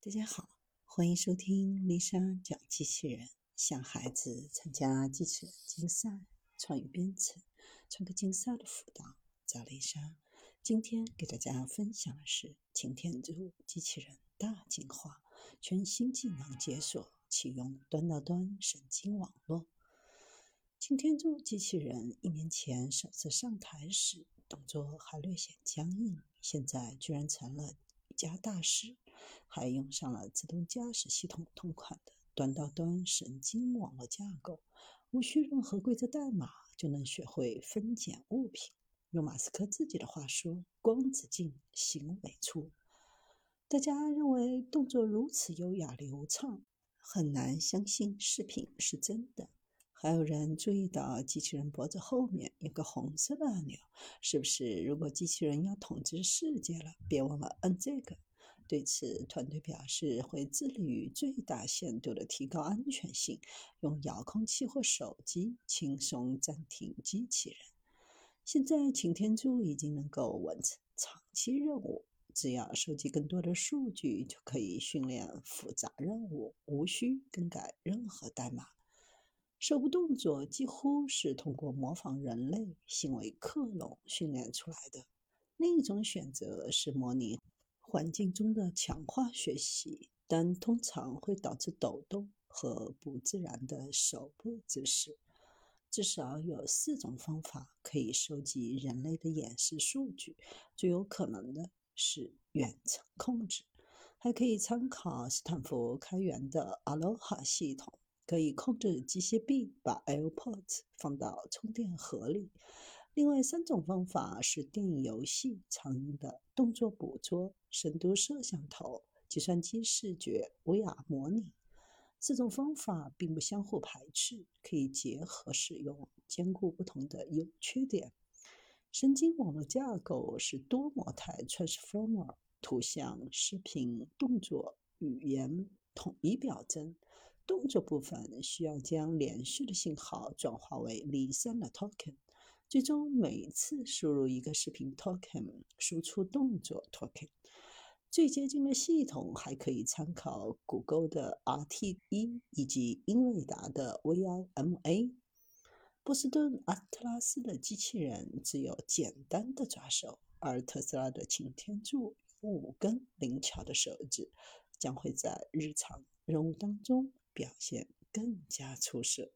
大家好，欢迎收听丽莎讲机器人。想孩子参加机器人竞赛、创意编程、创客竞赛的辅导，找丽莎。今天给大家分享的是擎天柱机器人大进化，全新技能解锁，启用端到端神经网络。擎天柱机器人一年前首次上台时，动作还略显僵硬，现在居然成了一家大师。还用上了自动驾驶系统同款的端到端神经网络架构，无需任何规则代码就能学会分拣物品。用马斯克自己的话说：“光子进，行为出。”大家认为动作如此优雅流畅，很难相信视频是真的。还有人注意到机器人脖子后面有个红色的按钮，是不是如果机器人要统治世界了，别忘了摁这个？对此，团队表示会致力于最大限度地提高安全性，用遥控器或手机轻松暂停机器人。现在，擎天柱已经能够完成长期任务，只要收集更多的数据，就可以训练复杂任务，无需更改任何代码。手部动作几乎是通过模仿人类行为克隆训练出来的。另一种选择是模拟。环境中的强化学习，但通常会导致抖动和不自然的手部姿势。至少有四种方法可以收集人类的演示数据，最有可能的是远程控制。还可以参考斯坦福开源的 Aloha 系统，可以控制机械臂把 AirPods 放到充电盒里。另外三种方法是电影游戏常用的动作捕捉、深度摄像头、计算机视觉 VR 模拟。四种方法并不相互排斥，可以结合使用，兼顾不同的优缺点。神经网络架构是多模态 Transformer，图像、视频、动作、语言统一表征。动作部分需要将连续的信号转化为离散的 token。最终每次输入一个视频 token，输出动作 token。最接近的系统还可以参考谷歌的 RT1 以及英伟达的 VIMA。波士顿阿特拉斯的机器人只有简单的抓手，而特斯拉的擎天柱有五根灵巧的手指将会在日常任务当中表现更加出色。